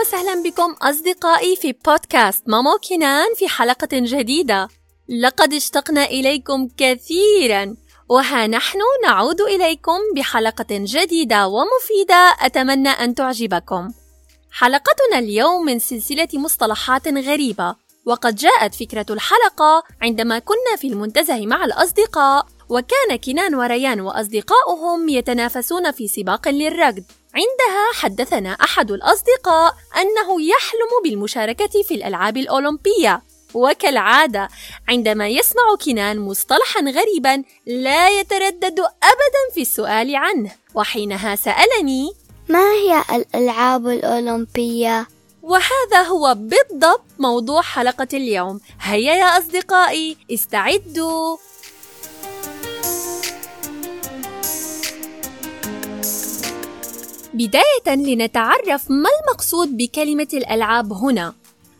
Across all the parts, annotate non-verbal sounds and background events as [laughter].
وسهلا بكم أصدقائي في بودكاست ماما كنان في حلقة جديدة. لقد اشتقنا إليكم كثيرا وها نحن نعود إليكم بحلقة جديدة ومفيدة أتمنى أن تعجبكم. حلقتنا اليوم من سلسلة مصطلحات غريبة وقد جاءت فكرة الحلقة عندما كنا في المنتزه مع الأصدقاء وكان كنان وريان وأصدقاؤهم يتنافسون في سباق للركض. عندها حدثنا أحد الأصدقاء أنه يحلم بالمشاركة في الألعاب الأولمبية. وكالعادة عندما يسمع كنان مصطلحا غريبا لا يتردد أبدا في السؤال عنه. وحينها سألني ما هي الألعاب الأولمبية؟ وهذا هو بالضبط موضوع حلقة اليوم. هيا يا أصدقائي استعدوا. بداية لنتعرف ما المقصود بكلمة الألعاب هنا.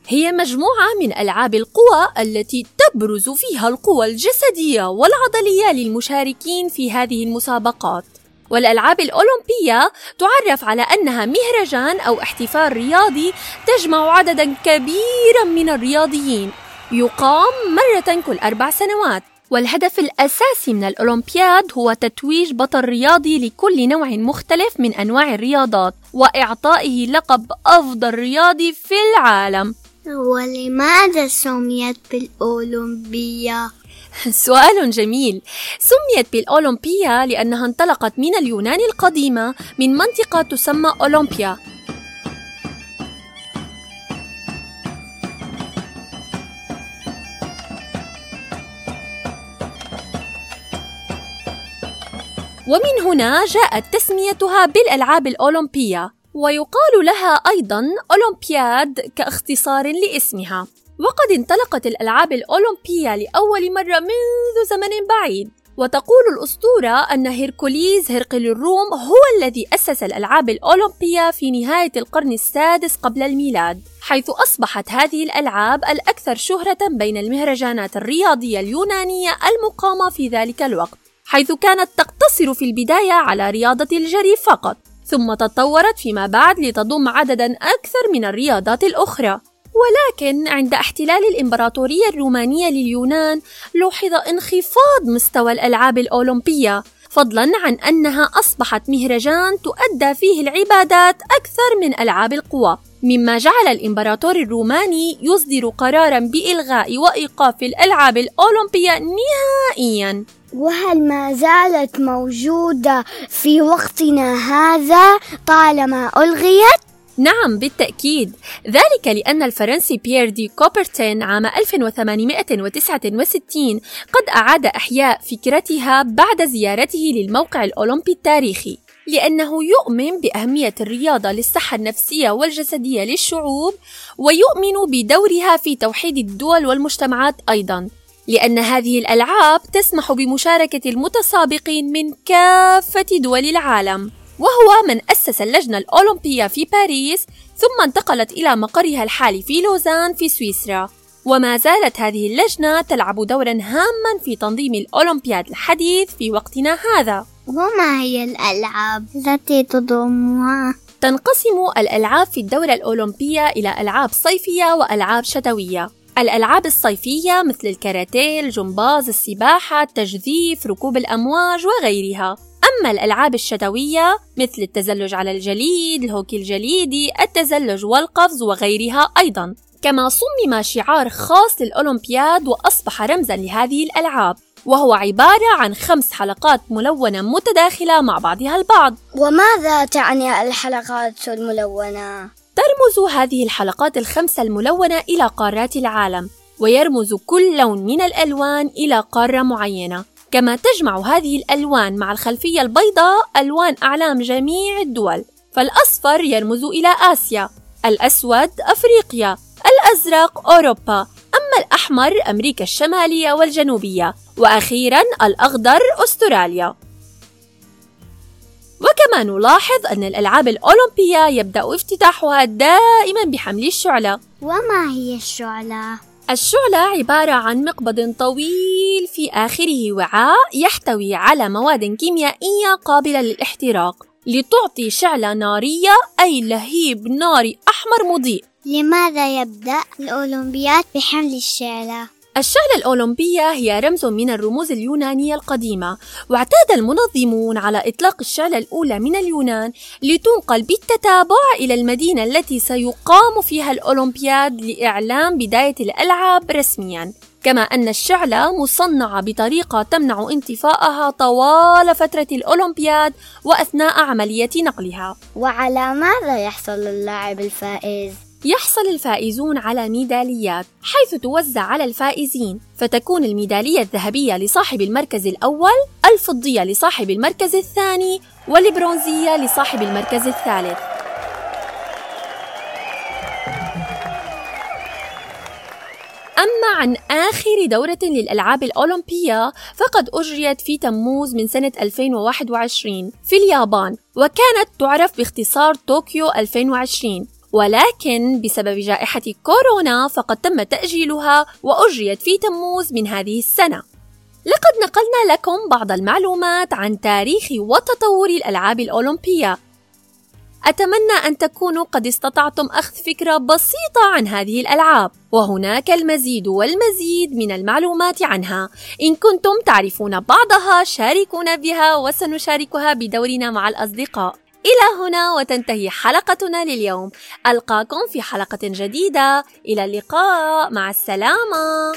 هي مجموعة من ألعاب القوى التي تبرز فيها القوى الجسدية والعضلية للمشاركين في هذه المسابقات. والألعاب الأولمبية تعرف على أنها مهرجان أو احتفال رياضي تجمع عددا كبيرا من الرياضيين. يقام مرة كل أربع سنوات. والهدف الأساسي من الأولمبياد هو تتويج بطل رياضي لكل نوع مختلف من أنواع الرياضات وإعطائه لقب أفضل رياضي في العالم. ولماذا سميت بالأولمبية؟ [laughs] سؤال جميل. سميت بالأولمبية لأنها انطلقت من اليونان القديمة من منطقة تسمى أولمبيا. ومن هنا جاءت تسميتها بالألعاب الأولمبية ويقال لها أيضا أولمبياد كاختصار لاسمها. وقد انطلقت الألعاب الأولمبية لأول مرة منذ زمن بعيد. وتقول الأسطورة أن هيركوليز هرقل الروم هو الذي أسس الألعاب الأولمبية في نهاية القرن السادس قبل الميلاد حيث أصبحت هذه الألعاب الأكثر شهرة بين المهرجانات الرياضية اليونانية المقامة في ذلك الوقت. حيث كانت تقتصر في البداية على رياضة الجري فقط ثم تطورت فيما بعد لتضم عددا أكثر من الرياضات الأخرى. ولكن عند احتلال الإمبراطورية الرومانية لليونان لوحظ انخفاض مستوى الألعاب الأولمبية فضلا عن أنها أصبحت مهرجان تؤدى فيه العبادات أكثر من ألعاب القوى مما جعل الإمبراطور الروماني يصدر قرارا بإلغاء وإيقاف الألعاب الأولمبية نهائيا. وهل ما زالت موجودة في وقتنا هذا طالما ألغيت؟ نعم بالتأكيد ذلك لأن الفرنسي بيير دي كوبرتين عام 1869 قد أعاد إحياء فكرتها بعد زيارته للموقع الأولمبي التاريخي لأنه يؤمن بأهمية الرياضة للصحة النفسية والجسدية للشعوب ويؤمن بدورها في توحيد الدول والمجتمعات أيضاً لأن هذه الألعاب تسمح بمشاركة المتسابقين من كافة دول العالم. وهو من أسس اللجنة الأولمبية في باريس ثم انتقلت إلى مقرها الحالي في لوزان في سويسرا. وما زالت هذه اللجنة تلعب دورا هاما في تنظيم الأولمبياد الحديث في وقتنا هذا. وما هي الألعاب التي تضمها؟ تنقسم الألعاب في الدورة الأولمبية إلى ألعاب صيفية وألعاب شتوية. الألعاب الصيفية مثل الكاراتيه، الجمباز، السباحة، التجذيف، ركوب الأمواج وغيرها. أما الألعاب الشتوية مثل التزلج على الجليد، الهوكي الجليدي، التزلج والقفز وغيرها أيضا. كما صمم شعار خاص للأولمبياد وأصبح رمزا لهذه الألعاب. وهو عبارة عن خمس حلقات ملونة متداخلة مع بعضها البعض. وماذا تعني الحلقات الملونة؟ ترمز هذه الحلقات الخمسة الملونة إلى قارات العالم ويرمز كل لون من الألوان إلى قارة معينة. كما تجمع هذه الألوان مع الخلفية البيضاء ألوان أعلام جميع الدول. فالأصفر يرمز إلى آسيا الأسود أفريقيا الأزرق أوروبا. أما الأحمر أمريكا الشمالية والجنوبية. وأخيرا الأخضر أستراليا. نلاحظ أن الألعاب الأولمبية يبدأ افتتاحها دائما بحمل الشعلة وما هي الشعلة؟ الشعلة عبارة عن مقبض طويل في آخره وعاء يحتوي على مواد كيميائية قابلة للاحتراق لتعطي شعلة نارية أي لهيب ناري أحمر مضيء لماذا يبدأ الأولمبياد بحمل الشعلة؟ الشعلة الأولمبية هي رمز من الرموز اليونانية القديمة واعتاد المنظمون على إطلاق الشعلة الأولى من اليونان لتنقل بالتتابع إلى المدينة التي سيقام فيها الأولمبياد لإعلان بداية الألعاب رسمياً كما أن الشعلة مصنعة بطريقة تمنع انطفاءها طوال فترة الأولمبياد وأثناء عملية نقلها وعلى ماذا يحصل اللاعب الفائز؟ يحصل الفائزون على ميداليات حيث توزع على الفائزين. فتكون الميدالية الذهبية لصاحب المركز الأول الفضية لصاحب المركز الثاني والبرونزية لصاحب المركز الثالث. أما عن آخر دورة للألعاب الأولمبية فقد أجريت في تموز من سنة 2021 في اليابان وكانت تعرف باختصار طوكيو 2020 ولكن بسبب جائحة كورونا فقد تم تأجيلها وأجريت في تموز من هذه السنة. لقد نقلنا لكم بعض المعلومات عن تاريخ وتطور الألعاب الأولمبية. أتمنى أن تكونوا قد استطعتم أخذ فكرة بسيطة عن هذه الألعاب، وهناك المزيد والمزيد من المعلومات عنها. إن كنتم تعرفون بعضها شاركونا بها وسنشاركها بدورنا مع الأصدقاء. إلى هنا وتنتهي حلقتنا لليوم. ألقاكم في حلقة جديدة. إلى اللقاء. مع السلامة.